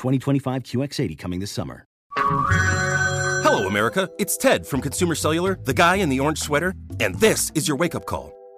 2025 QX80 coming this summer. Hello, America. It's Ted from Consumer Cellular, the guy in the orange sweater, and this is your wake up call.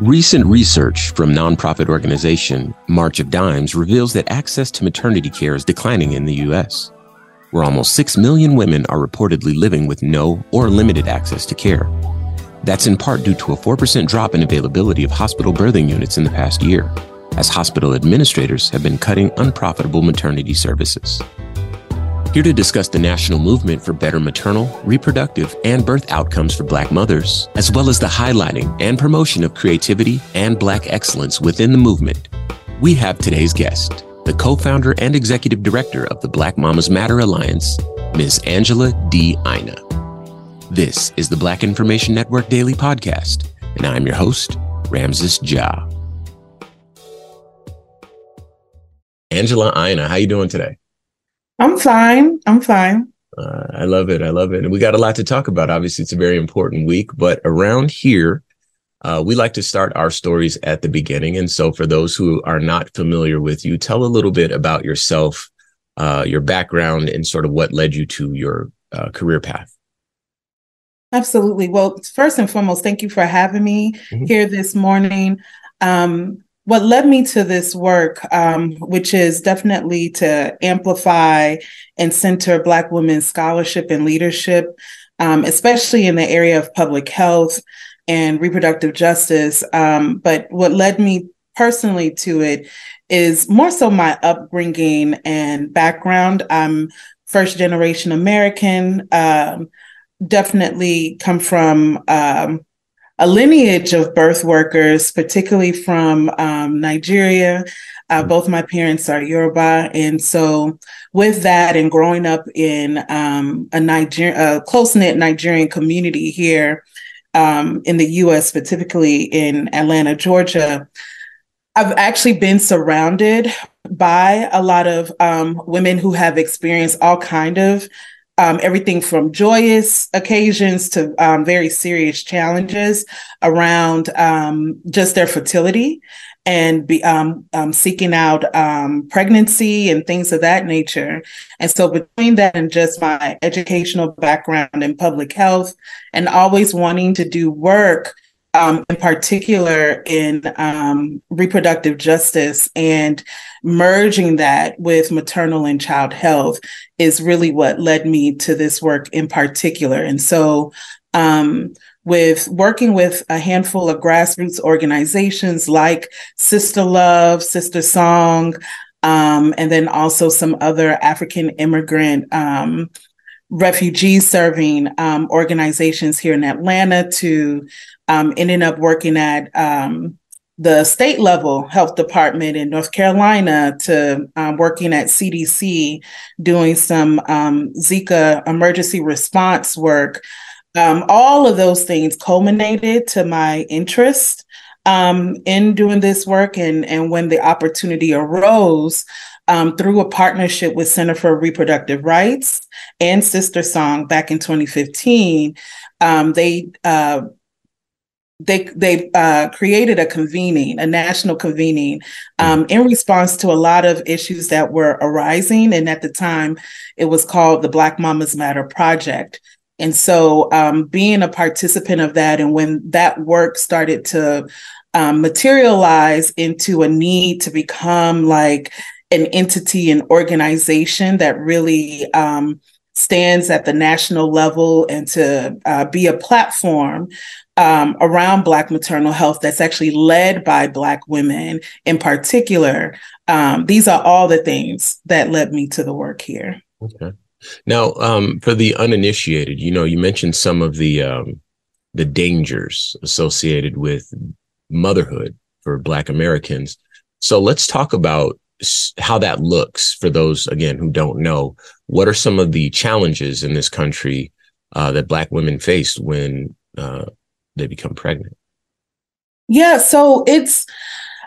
Recent research from nonprofit organization March of Dimes reveals that access to maternity care is declining in the U.S., where almost 6 million women are reportedly living with no or limited access to care. That's in part due to a 4% drop in availability of hospital birthing units in the past year, as hospital administrators have been cutting unprofitable maternity services. Here to discuss the national movement for better maternal, reproductive, and birth outcomes for Black mothers, as well as the highlighting and promotion of creativity and Black excellence within the movement, we have today's guest, the co founder and executive director of the Black Mamas Matter Alliance, Ms. Angela D. Aina. This is the Black Information Network Daily Podcast, and I'm your host, Ramses Ja. Angela Aina, how you doing today? I'm fine. I'm fine. Uh, I love it. I love it. And we got a lot to talk about. Obviously, it's a very important week, but around here, uh, we like to start our stories at the beginning. And so, for those who are not familiar with you, tell a little bit about yourself, uh, your background, and sort of what led you to your uh, career path. Absolutely. Well, first and foremost, thank you for having me mm-hmm. here this morning. Um, what led me to this work, um, which is definitely to amplify and center Black women's scholarship and leadership, um, especially in the area of public health and reproductive justice. Um, but what led me personally to it is more so my upbringing and background. I'm first generation American, um, definitely come from um, a lineage of birth workers, particularly from um, Nigeria. Uh, mm. both my parents are Yoruba, and so with that, and growing up in um, a Niger, a close knit Nigerian community here um, in the U.S., specifically in Atlanta, Georgia, I've actually been surrounded by a lot of um, women who have experienced all kind of um, everything from joyous occasions to um, very serious challenges around um, just their fertility and be um, um, seeking out um, pregnancy and things of that nature. And so between that and just my educational background in public health and always wanting to do work um, in particular in um, reproductive justice and merging that with maternal and child health is really what led me to this work in particular. And so, um, with working with a handful of grassroots organizations like Sister Love, Sister Song, um, and then also some other African immigrant um, refugee serving um, organizations here in Atlanta to um, ending up working at um, the state level health department in North Carolina to um, working at CDC doing some um, Zika emergency response work. Um, all of those things culminated to my interest um, in doing this work. And, and when the opportunity arose, um, through a partnership with Center for Reproductive Rights and Sister Song back in 2015, um, they uh, they they uh, created a convening, a national convening, um, in response to a lot of issues that were arising. And at the time, it was called the Black Mamas Matter Project. And so, um, being a participant of that, and when that work started to um, materialize into a need to become like an entity, an organization that really um, stands at the national level and to uh, be a platform um, around Black maternal health that's actually led by Black women in particular. Um, these are all the things that led me to the work here. Okay. Now, um, for the uninitiated, you know, you mentioned some of the um, the dangers associated with motherhood for Black Americans. So let's talk about how that looks for those again who don't know. What are some of the challenges in this country uh, that Black women face when uh, they become pregnant? Yeah, so it's,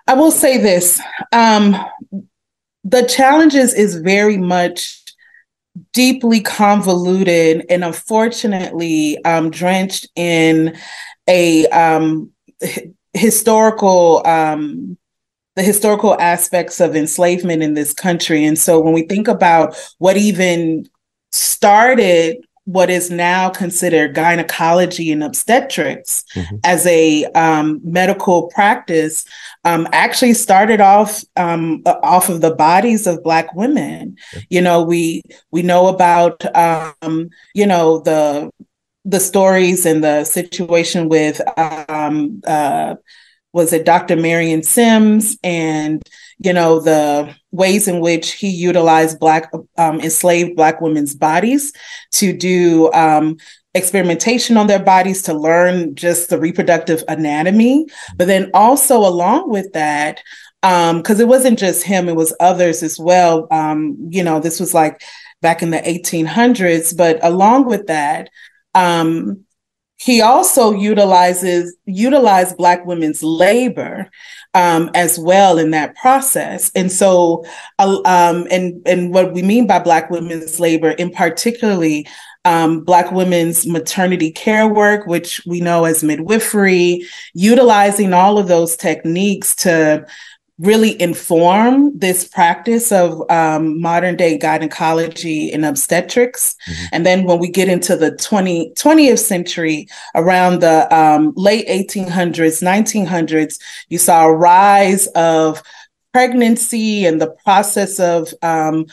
I will say this um, the challenges is very much deeply convoluted and unfortunately um, drenched in a um, historical um, the historical aspects of enslavement in this country and so when we think about what even started what is now considered gynecology and obstetrics mm-hmm. as a um, medical practice um, actually started off um, off of the bodies of black women you know we we know about um, you know the the stories and the situation with um, uh, was it Dr. Marion Sims and you know the ways in which he utilized black um, enslaved black women's bodies to do um, experimentation on their bodies to learn just the reproductive anatomy. But then also along with that because um, it wasn't just him it was others as well. Um, you know this was like back in the 1800s but along with that um, he also utilizes utilized black women's labor um, as well in that process. And so uh, um, and and what we mean by black women's labor in particularly um, black women's maternity care work which we know as midwifery utilizing all of those techniques to really inform this practice of um, modern day gynecology and obstetrics. Mm-hmm. And then when we get into the 20, 20th century, around the um, late 1800s, 1900s, you saw a rise of pregnancy and the process of um,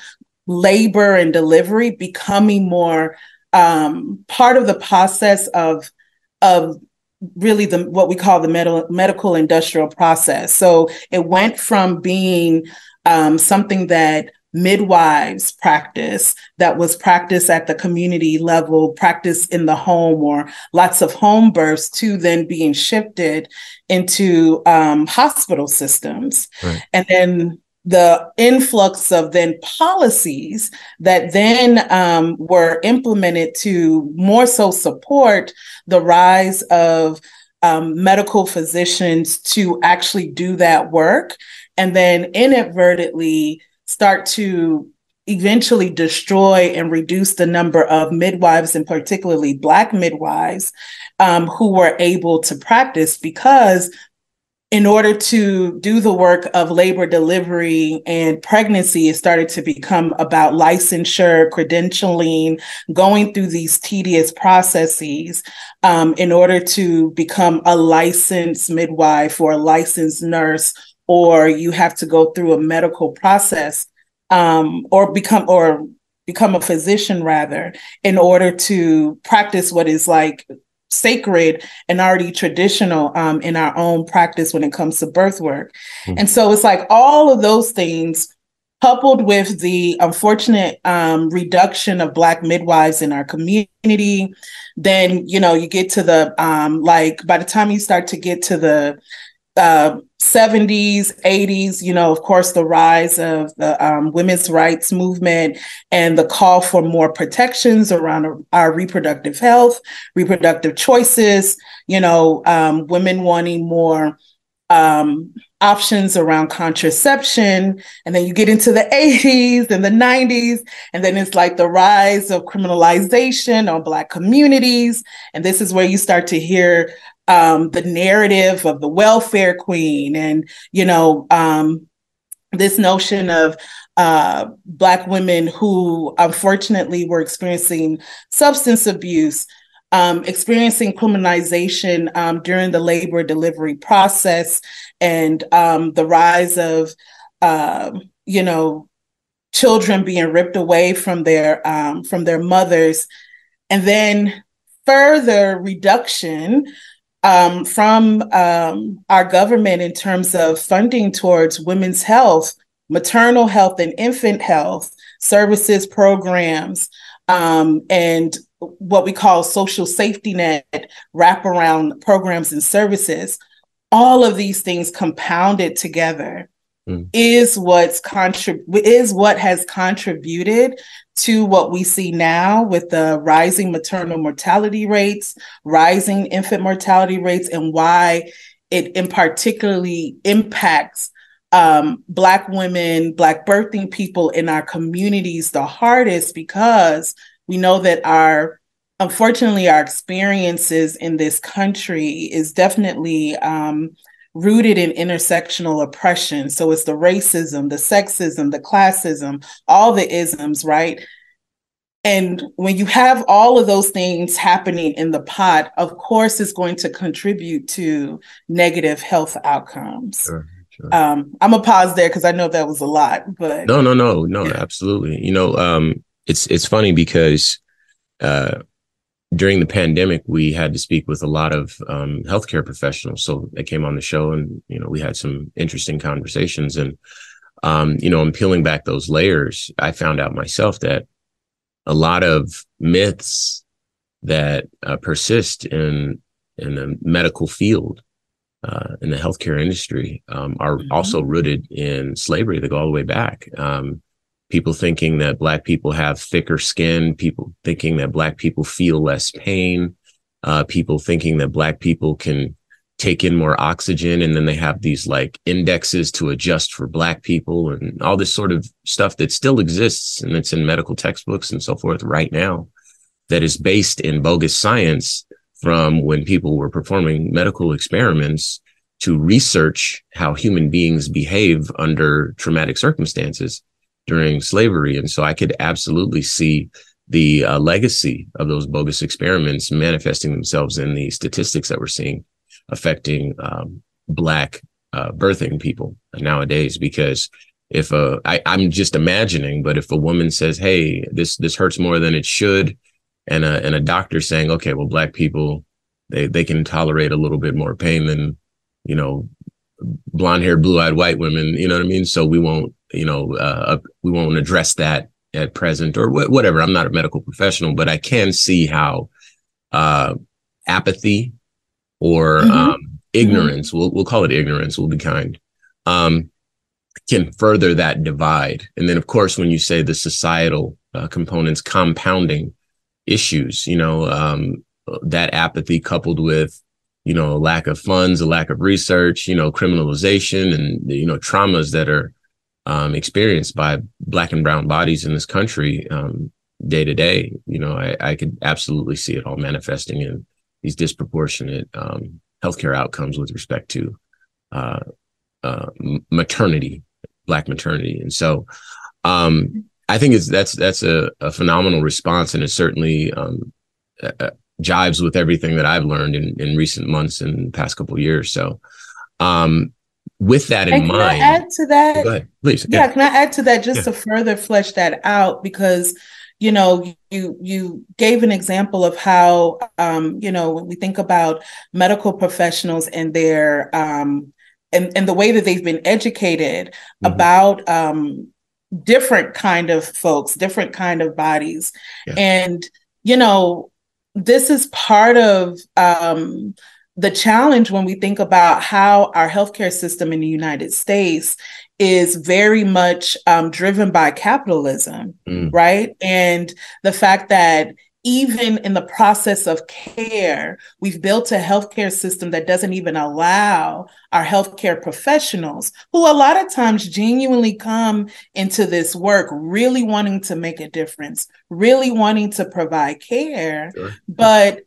labor and delivery becoming more um, part of the process of of really the what we call the med- medical industrial process. So it went from being um, something that midwives practice that was practiced at the community level practice in the home or lots of home births to then being shifted into um, hospital systems right. and then the influx of then policies that then um, were implemented to more so support the rise of um, medical physicians to actually do that work and then inadvertently start to eventually destroy and reduce the number of midwives and particularly black midwives um, who were able to practice because in order to do the work of labor delivery and pregnancy, it started to become about licensure, credentialing, going through these tedious processes um, in order to become a licensed midwife or a licensed nurse, or you have to go through a medical process um, or become or become a physician rather in order to practice what is like sacred and already traditional um, in our own practice when it comes to birth work. Mm-hmm. And so it's like all of those things coupled with the unfortunate um, reduction of black midwives in our community then you know you get to the um, like by the time you start to get to the uh, 70s, 80s, you know, of course, the rise of the um, women's rights movement and the call for more protections around our reproductive health, reproductive choices, you know, um, women wanting more um, options around contraception. And then you get into the 80s and the 90s, and then it's like the rise of criminalization on Black communities. And this is where you start to hear um, the narrative of the welfare queen and you know um, this notion of uh, black women who unfortunately were experiencing substance abuse um, experiencing criminalization um, during the labor delivery process and um, the rise of uh, you know children being ripped away from their um, from their mothers. And then further reduction um, from um, our government in terms of funding towards women's health, maternal health, and infant health services programs, um, and what we call social safety net wraparound programs and services. All of these things compounded together mm. is what's contrib- is what has contributed to what we see now with the rising maternal mortality rates, rising infant mortality rates, and why it in particularly impacts um, Black women, Black birthing people in our communities the hardest because we know that our unfortunately our experiences in this country is definitely um, rooted in intersectional oppression. So it's the racism, the sexism, the classism, all the isms, right? And when you have all of those things happening in the pot, of course, it's going to contribute to negative health outcomes. Sure, sure. Um, I'm a pause there because I know that was a lot, but no, no, no, no, absolutely. You know, um, it's it's funny because uh, during the pandemic, we had to speak with a lot of um, healthcare professionals. So they came on the show, and you know, we had some interesting conversations. And um, you know, I'm peeling back those layers. I found out myself that a lot of myths that uh, persist in in the medical field, uh, in the healthcare industry, um, are mm-hmm. also rooted in slavery. They go all the way back. Um, people thinking that black people have thicker skin, people thinking that black people feel less pain, uh, people thinking that black people can take in more oxygen and then they have these like indexes to adjust for black people and all this sort of stuff that still exists and it's in medical textbooks and so forth right now that is based in bogus science from when people were performing medical experiments to research how human beings behave under traumatic circumstances during slavery. And so I could absolutely see the uh, legacy of those bogus experiments manifesting themselves in the statistics that we're seeing affecting um, Black uh, birthing people nowadays. Because if a, I, I'm just imagining, but if a woman says, "Hey, this this hurts more than it should," and a and a doctor saying, "Okay, well, Black people they they can tolerate a little bit more pain than you know blonde haired, blue eyed white women. You know what I mean? So we won't, you know, uh, we won't address that at present or wh- whatever. I'm not a medical professional, but I can see how uh, apathy or mm-hmm. um, ignorance, mm-hmm. we'll, we'll call it ignorance, we'll be kind, um, can further that divide. And then, of course, when you say the societal uh, components compounding issues, you know, um, that apathy coupled with you know, a lack of funds, a lack of research, you know, criminalization and, you know, traumas that are um, experienced by black and brown bodies in this country um, day to day. You know, I, I, could absolutely see it all manifesting in these disproportionate um, healthcare outcomes with respect to uh, uh, maternity, black maternity. And so um, I think it's that's that's a, a phenomenal response, and it certainly um, jives with everything that I've learned in, in recent months and past couple years. So, um, with that in mind, I add to that? Go ahead, please. Yeah, yeah. can I add to that just yeah. to further flesh that out? Because you know, you you gave an example of how um, you know when we think about medical professionals and their um, and and the way that they've been educated mm-hmm. about um, different kind of folks, different kind of bodies, yeah. and you know this is part of um, the challenge when we think about how our healthcare system in the United States is very much um, driven by capitalism, mm. right? And the fact that even in the process of care, we've built a healthcare system that doesn't even allow our healthcare professionals, who a lot of times genuinely come into this work really wanting to make a difference, really wanting to provide care, sure. but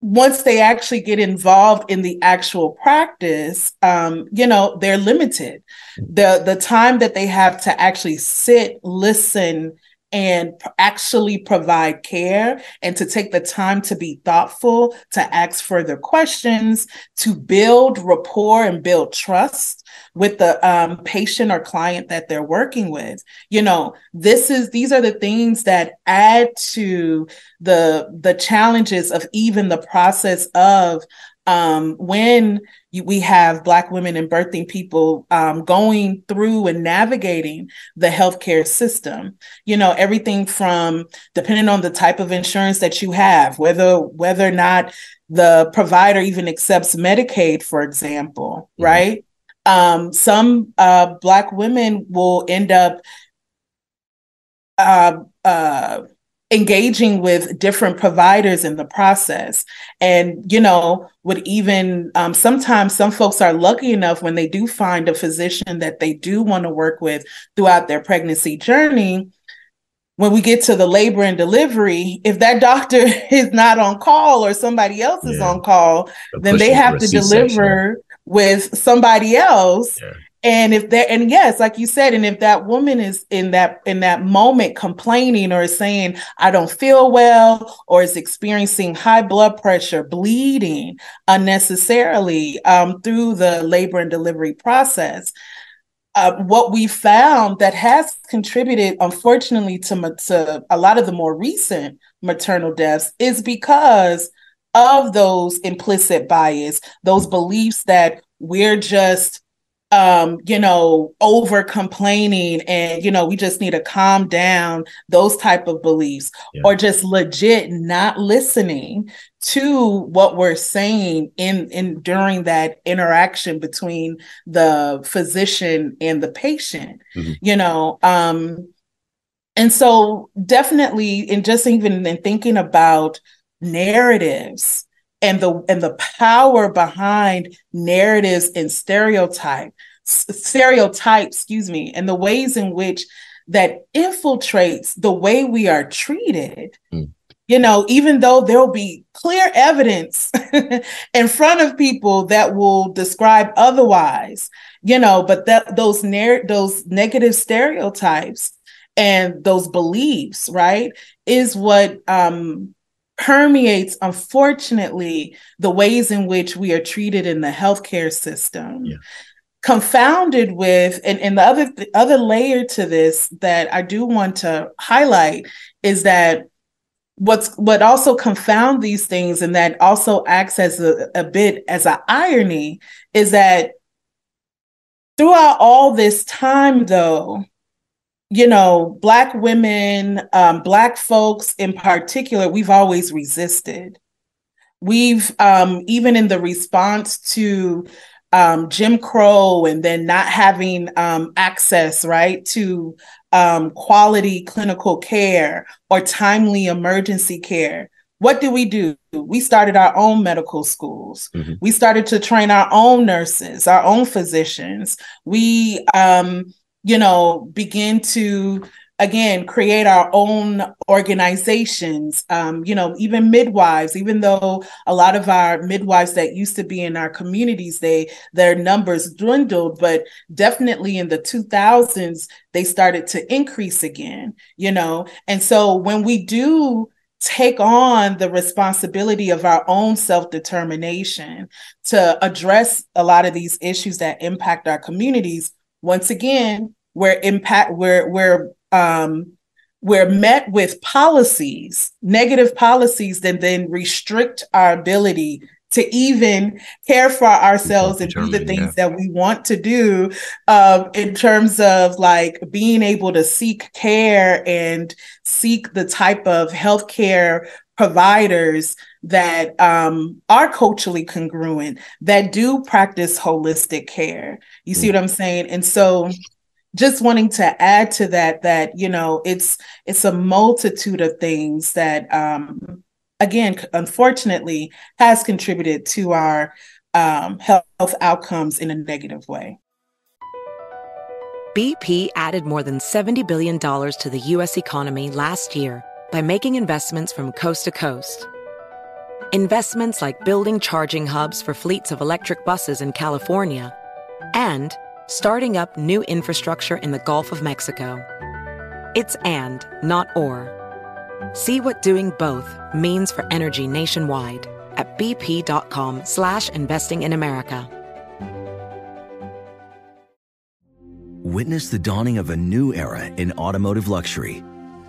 once they actually get involved in the actual practice, um, you know, they're limited. The the time that they have to actually sit, listen, and actually provide care and to take the time to be thoughtful, to ask further questions, to build rapport and build trust with the um, patient or client that they're working with. You know, this is these are the things that add to the the challenges of even the process of um, when we have Black women and birthing people um, going through and navigating the healthcare system. You know, everything from depending on the type of insurance that you have, whether whether or not the provider even accepts Medicaid, for example, mm-hmm. right? Um, some uh, Black women will end up. Uh, uh, engaging with different providers in the process. And you know would even um, sometimes some folks are lucky enough when they do find a physician that they do want to work with throughout their pregnancy journey. When we get to the labor and delivery if that doctor is not on call or somebody else is yeah. on call then they have to deliver with somebody else yeah and if there and yes like you said and if that woman is in that in that moment complaining or saying i don't feel well or is experiencing high blood pressure bleeding unnecessarily um, through the labor and delivery process uh, what we found that has contributed unfortunately to, to a lot of the more recent maternal deaths is because of those implicit bias those beliefs that we're just um you know over complaining and you know we just need to calm down those type of beliefs yeah. or just legit not listening to what we're saying in in during that interaction between the physician and the patient mm-hmm. you know um and so definitely in just even in thinking about narratives and the and the power behind narratives and stereotype stereotypes excuse me and the ways in which that infiltrates the way we are treated mm. you know even though there'll be clear evidence in front of people that will describe otherwise you know but that those narr- those negative stereotypes and those beliefs right is what um permeates, unfortunately, the ways in which we are treated in the healthcare system. Yeah. Confounded with, and, and the other the other layer to this that I do want to highlight is that what's what also confound these things and that also acts as a, a bit as an irony is that throughout all this time though you know, Black women, um, Black folks in particular, we've always resisted. We've, um, even in the response to um, Jim Crow and then not having um, access, right, to um, quality clinical care or timely emergency care. What did we do? We started our own medical schools. Mm-hmm. We started to train our own nurses, our own physicians. We um, you know, begin to again create our own organizations um, you know even midwives even though a lot of our midwives that used to be in our communities they their numbers dwindled but definitely in the 2000s they started to increase again you know? And so when we do take on the responsibility of our own self-determination to address a lot of these issues that impact our communities once again we're impact we're we're um we're met with policies negative policies that then restrict our ability to even care for ourselves and do the things yeah. that we want to do um, in terms of like being able to seek care and seek the type of healthcare providers that um, are culturally congruent that do practice holistic care. You see mm. what i'm saying? And so just wanting to add to that that you know it's it's a multitude of things that um again unfortunately has contributed to our um, health outcomes in a negative way. Bp added more than $70 billion to the u.s economy last year by making investments from coast to coast investments like building charging hubs for fleets of electric buses in California, and starting up new infrastructure in the Gulf of Mexico. It's and, not or. See what doing both means for energy nationwide at bp.com slash investing in America. Witness the dawning of a new era in automotive luxury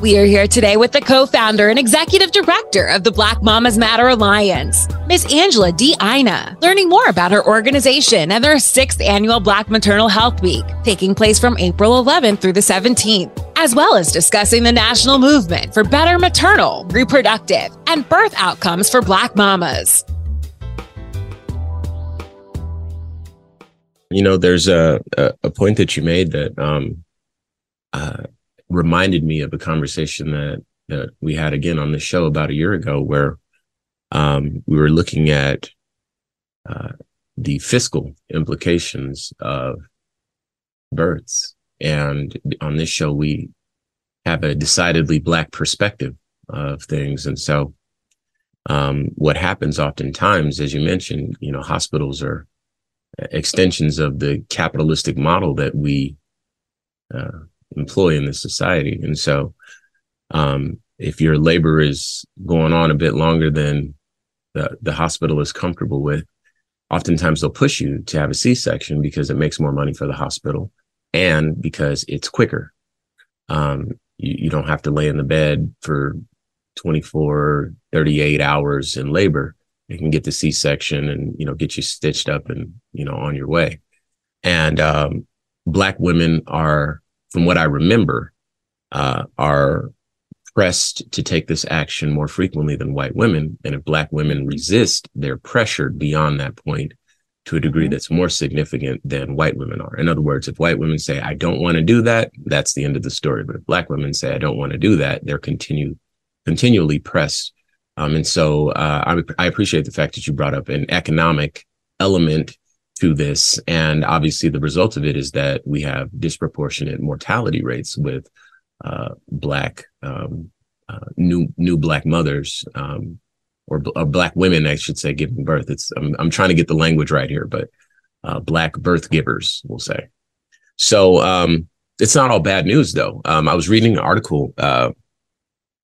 We are here today with the co founder and executive director of the Black Mamas Matter Alliance, Miss Angela D. Aina, learning more about her organization and their sixth annual Black Maternal Health Week, taking place from April 11th through the 17th, as well as discussing the national movement for better maternal, reproductive, and birth outcomes for Black mamas. You know, there's a, a, a point that you made that um, uh, reminded me of a conversation that that we had again on the show about a year ago, where um, we were looking at uh, the fiscal implications of births, and on this show we have a decidedly black perspective of things, and so um, what happens oftentimes, as you mentioned, you know, hospitals are extensions of the capitalistic model that we uh, employ in this society. And so, um, if your labor is going on a bit longer than the, the hospital is comfortable with, oftentimes they'll push you to have a C-section because it makes more money for the hospital and because it's quicker. Um, you, you don't have to lay in the bed for 24, 38 hours in labor. You can get the C-section and, you know, get you stitched up and, you know, on your way. And, um, black women are from what I remember, uh, are pressed to take this action more frequently than white women. And if black women resist, they're pressured beyond that point to a degree mm-hmm. that's more significant than white women are. In other words, if white women say, I don't want to do that, that's the end of the story. But if black women say, I don't want to do that, they're continue continually pressed. Um, and so uh, I, I appreciate the fact that you brought up an economic element to this. And obviously, the result of it is that we have disproportionate mortality rates with uh, black um, uh, new new black mothers um, or, or, black women, I should say, giving birth. It's I'm, I'm trying to get the language right here, but uh, black birth givers, we'll say. So um, it's not all bad news, though. Um, I was reading an article. Uh,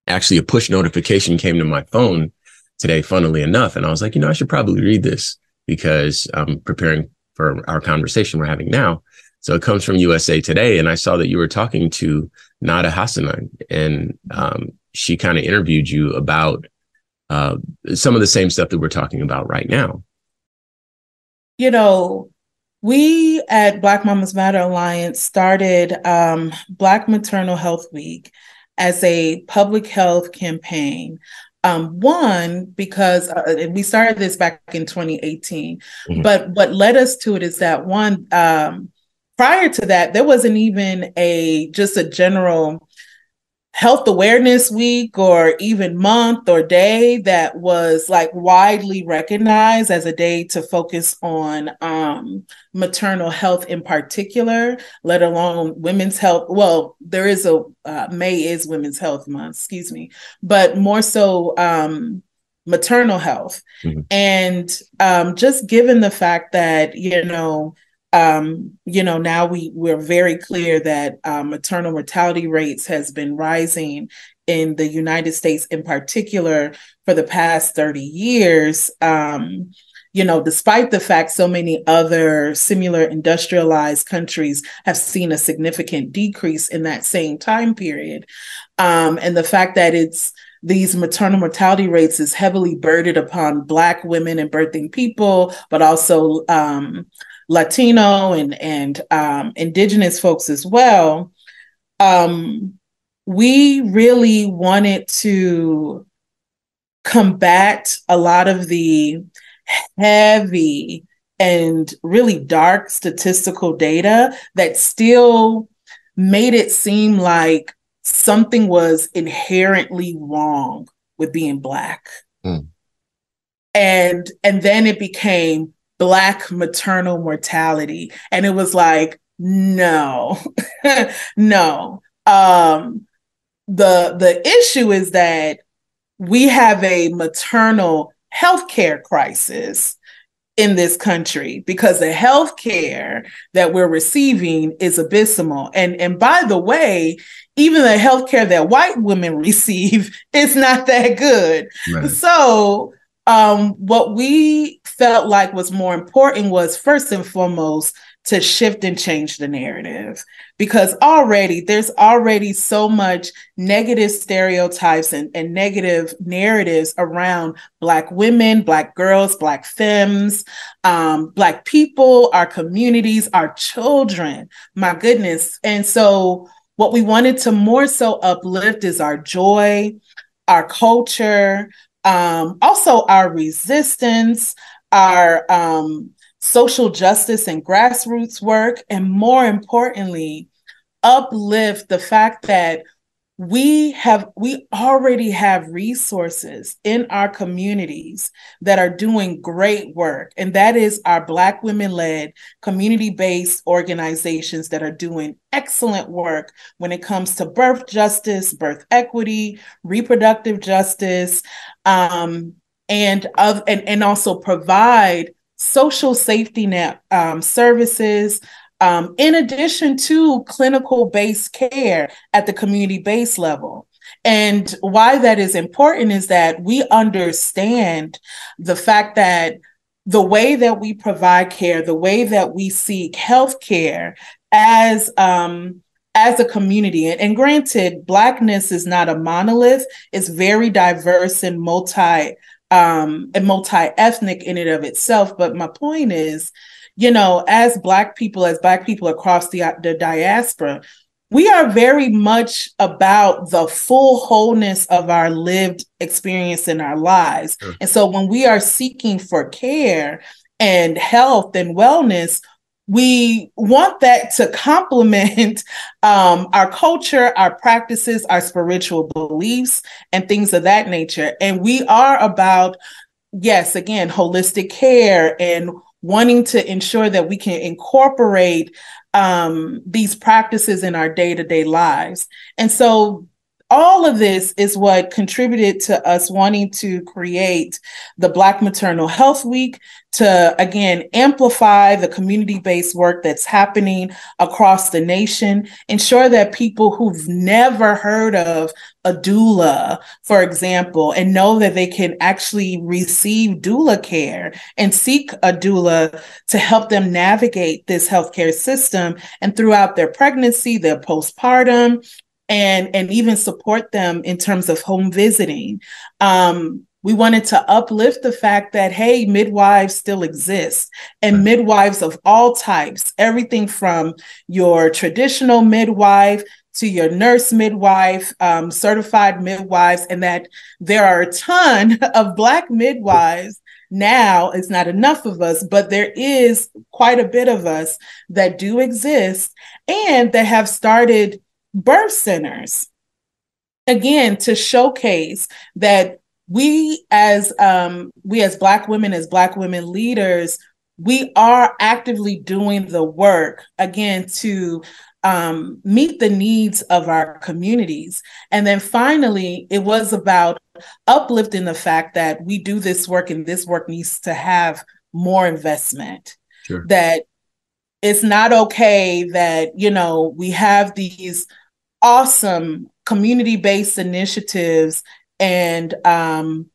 actually, a push notification came to my phone today, funnily enough, and I was like, you know, I should probably read this because I'm preparing for our conversation we're having now. So it comes from USA Today, and I saw that you were talking to Nada Hassanein, and um, she kind of interviewed you about uh, some of the same stuff that we're talking about right now. You know, we at Black Mamas Matter Alliance started um, Black Maternal Health Week as a public health campaign um, one, because uh, we started this back in 2018, mm-hmm. but what led us to it is that one, um, prior to that, there wasn't even a just a general health awareness week or even month or day that was like widely recognized as a day to focus on um, maternal health in particular let alone women's health well there is a uh, may is women's health month excuse me but more so um, maternal health mm-hmm. and um, just given the fact that you know um, you know, now we we're very clear that um, maternal mortality rates has been rising in the United States, in particular, for the past thirty years. Um, you know, despite the fact so many other similar industrialized countries have seen a significant decrease in that same time period, um, and the fact that it's these maternal mortality rates is heavily burdened upon Black women and birthing people, but also um, Latino and and um, Indigenous folks as well, um, we really wanted to combat a lot of the heavy and really dark statistical data that still made it seem like something was inherently wrong with being black. Mm. And and then it became black maternal mortality. And it was like no no. Um the the issue is that we have a maternal health care crisis in this country because the health care that we're receiving is abysmal. And and by the way even the health care that white women receive is not that good. Right. so um, what we felt like was more important was first and foremost to shift and change the narrative. Because already there's already so much negative stereotypes and, and negative narratives around black women black girls black femmes um, black people our communities our children. My goodness. And so what we wanted to more so uplift is our joy our culture um, also our resistance, our um, social justice and grassroots work, and more importantly, uplift the fact that we have we already have resources in our communities that are doing great work and that is our black women led community based organizations that are doing excellent work when it comes to birth justice birth equity reproductive justice um, and of and, and also provide social safety net um, services um, in addition to clinical based care at the community based level. And why that is important is that we understand the fact that the way that we provide care, the way that we seek health care as um, as a community, and, and granted, Blackness is not a monolith; it's very diverse and multi um, and multi ethnic in and of itself. But my point is you know, as Black people, as Black people across the, the diaspora, we are very much about the full wholeness of our lived experience in our lives. Sure. And so when we are seeking for care and health and wellness, we want that to complement um, our culture, our practices, our spiritual beliefs, and things of that nature. And we are about, yes, again, holistic care and wanting to ensure that we can incorporate um, these practices in our day to day lives. And so all of this is what contributed to us wanting to create the Black Maternal Health Week to, again, amplify the community based work that's happening across the nation, ensure that people who've never heard of a doula, for example, and know that they can actually receive doula care and seek a doula to help them navigate this healthcare system and throughout their pregnancy, their postpartum, and and even support them in terms of home visiting. Um, we wanted to uplift the fact that hey midwives still exist and midwives of all types everything from your traditional midwife to your nurse midwife um, certified midwives and that there are a ton of black midwives now. It's not enough of us but there is quite a bit of us that do exist and that have started birth centers again to showcase that we as um, we as black women as black women leaders we are actively doing the work again to um, meet the needs of our communities and then finally it was about uplifting the fact that we do this work and this work needs to have more investment sure. that it's not okay that you know we have these awesome community-based initiatives and um,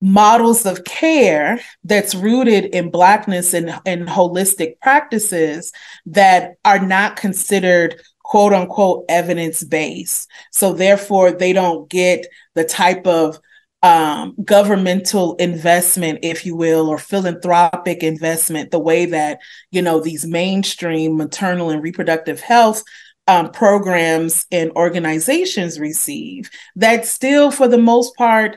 models of care that's rooted in blackness and, and holistic practices that are not considered quote unquote evidence based so therefore they don't get the type of um, governmental investment, if you will, or philanthropic investment, the way that you know these mainstream maternal and reproductive health um, programs and organizations receive. That still, for the most part,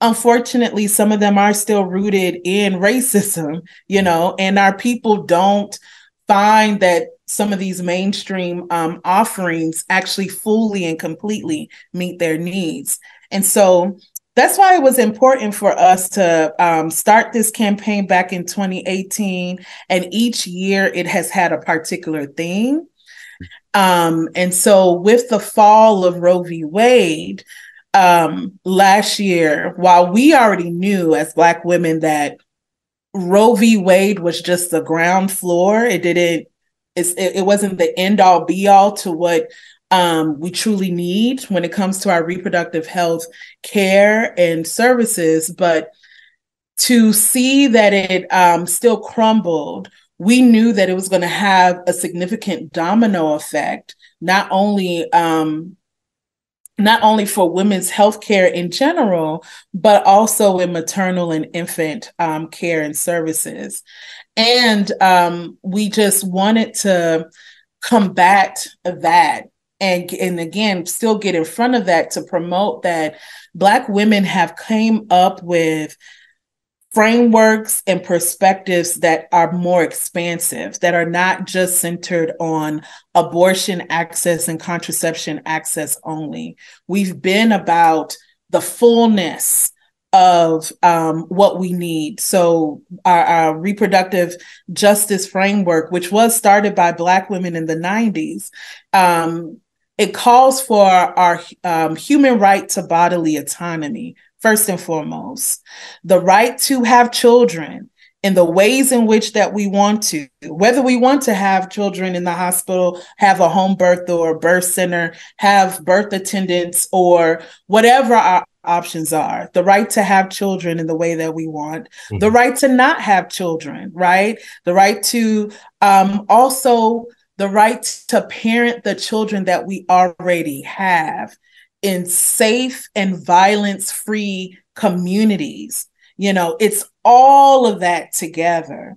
unfortunately, some of them are still rooted in racism. You know, and our people don't find that some of these mainstream um, offerings actually fully and completely meet their needs. And so that's why it was important for us to um, start this campaign back in 2018. And each year it has had a particular theme. Um, and so with the fall of Roe v. Wade um, last year, while we already knew as Black women that Roe v. Wade was just the ground floor, it didn't, it, it wasn't the end all be all to what um, we truly need when it comes to our reproductive health care and services. But to see that it um, still crumbled, we knew that it was going to have a significant domino effect, not only um, not only for women's health care in general, but also in maternal and infant um, care and services. And um, we just wanted to combat that and and again still get in front of that to promote that black women have came up with frameworks and perspectives that are more expansive that are not just centered on abortion access and contraception access only we've been about the fullness of um, what we need. So, our, our, reproductive justice framework, which was started by Black women in the 90s, um, it calls for our um, human right to bodily autonomy, first and foremost, the right to have children in the ways in which that we want to, whether we want to have children in the hospital, have a home birth or a birth center, have birth attendants, or whatever our options are. The right to have children in the way that we want. Mm-hmm. the right to not have children right? The right to um, also the right to parent the children that we already have in safe and violence free communities. You know, it's all of that together.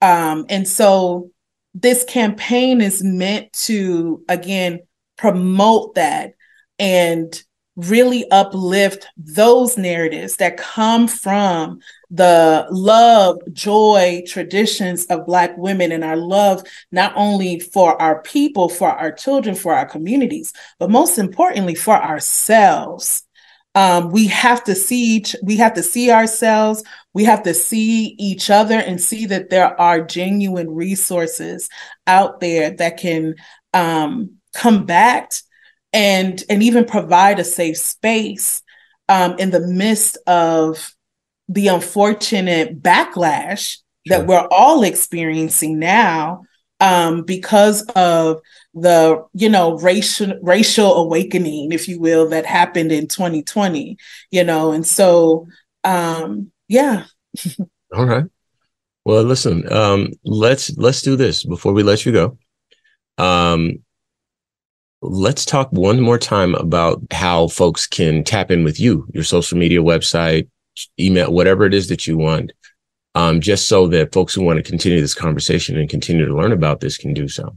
Um, and so this campaign is meant to, again, promote that and really uplift those narratives that come from the love, joy, traditions of Black women and our love, not only for our people, for our children, for our communities, but most importantly, for ourselves. Um, we have to see each, we have to see ourselves, we have to see each other and see that there are genuine resources out there that can um, combat and and even provide a safe space um, in the midst of the unfortunate backlash sure. that we're all experiencing now um, because of the you know racial racial awakening, if you will, that happened in 2020. You know, and so um, yeah. all right. Well, listen. Um, let's let's do this before we let you go. Um, let's talk one more time about how folks can tap in with you, your social media website, email, whatever it is that you want, um, just so that folks who want to continue this conversation and continue to learn about this can do so.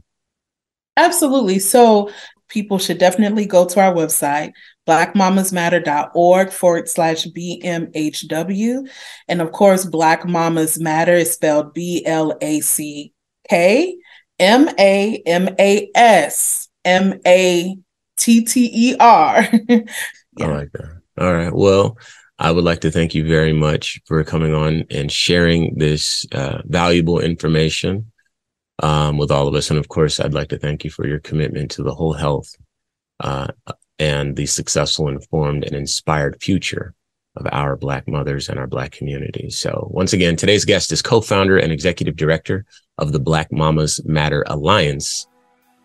Absolutely. So people should definitely go to our website, blackmamasmatter.org forward slash BMHW. And of course, Black Mamas Matter is spelled B L A C K M A M A S M A T T E R. I like that. All right. Well, I would like to thank you very much for coming on and sharing this uh, valuable information um, with all of us. And of course, I'd like to thank you for your commitment to the whole health uh, and the successful, informed, and inspired future of our Black mothers and our Black community. So, once again, today's guest is co founder and executive director of the Black Mamas Matter Alliance,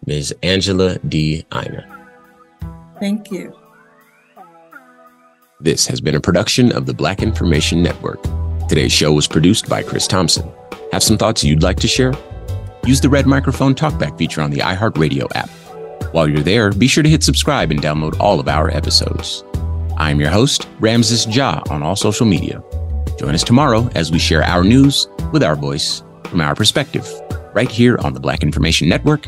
Ms. Angela D. Aina. Thank you. This has been a production of the Black Information Network. Today's show was produced by Chris Thompson. Have some thoughts you'd like to share? Use the red microphone talkback feature on the iHeartRadio app. While you're there, be sure to hit subscribe and download all of our episodes. I'm your host, Ramses Ja, on all social media. Join us tomorrow as we share our news with our voice from our perspective, right here on the Black Information Network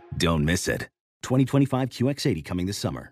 Don't miss it. 2025 QX80 coming this summer.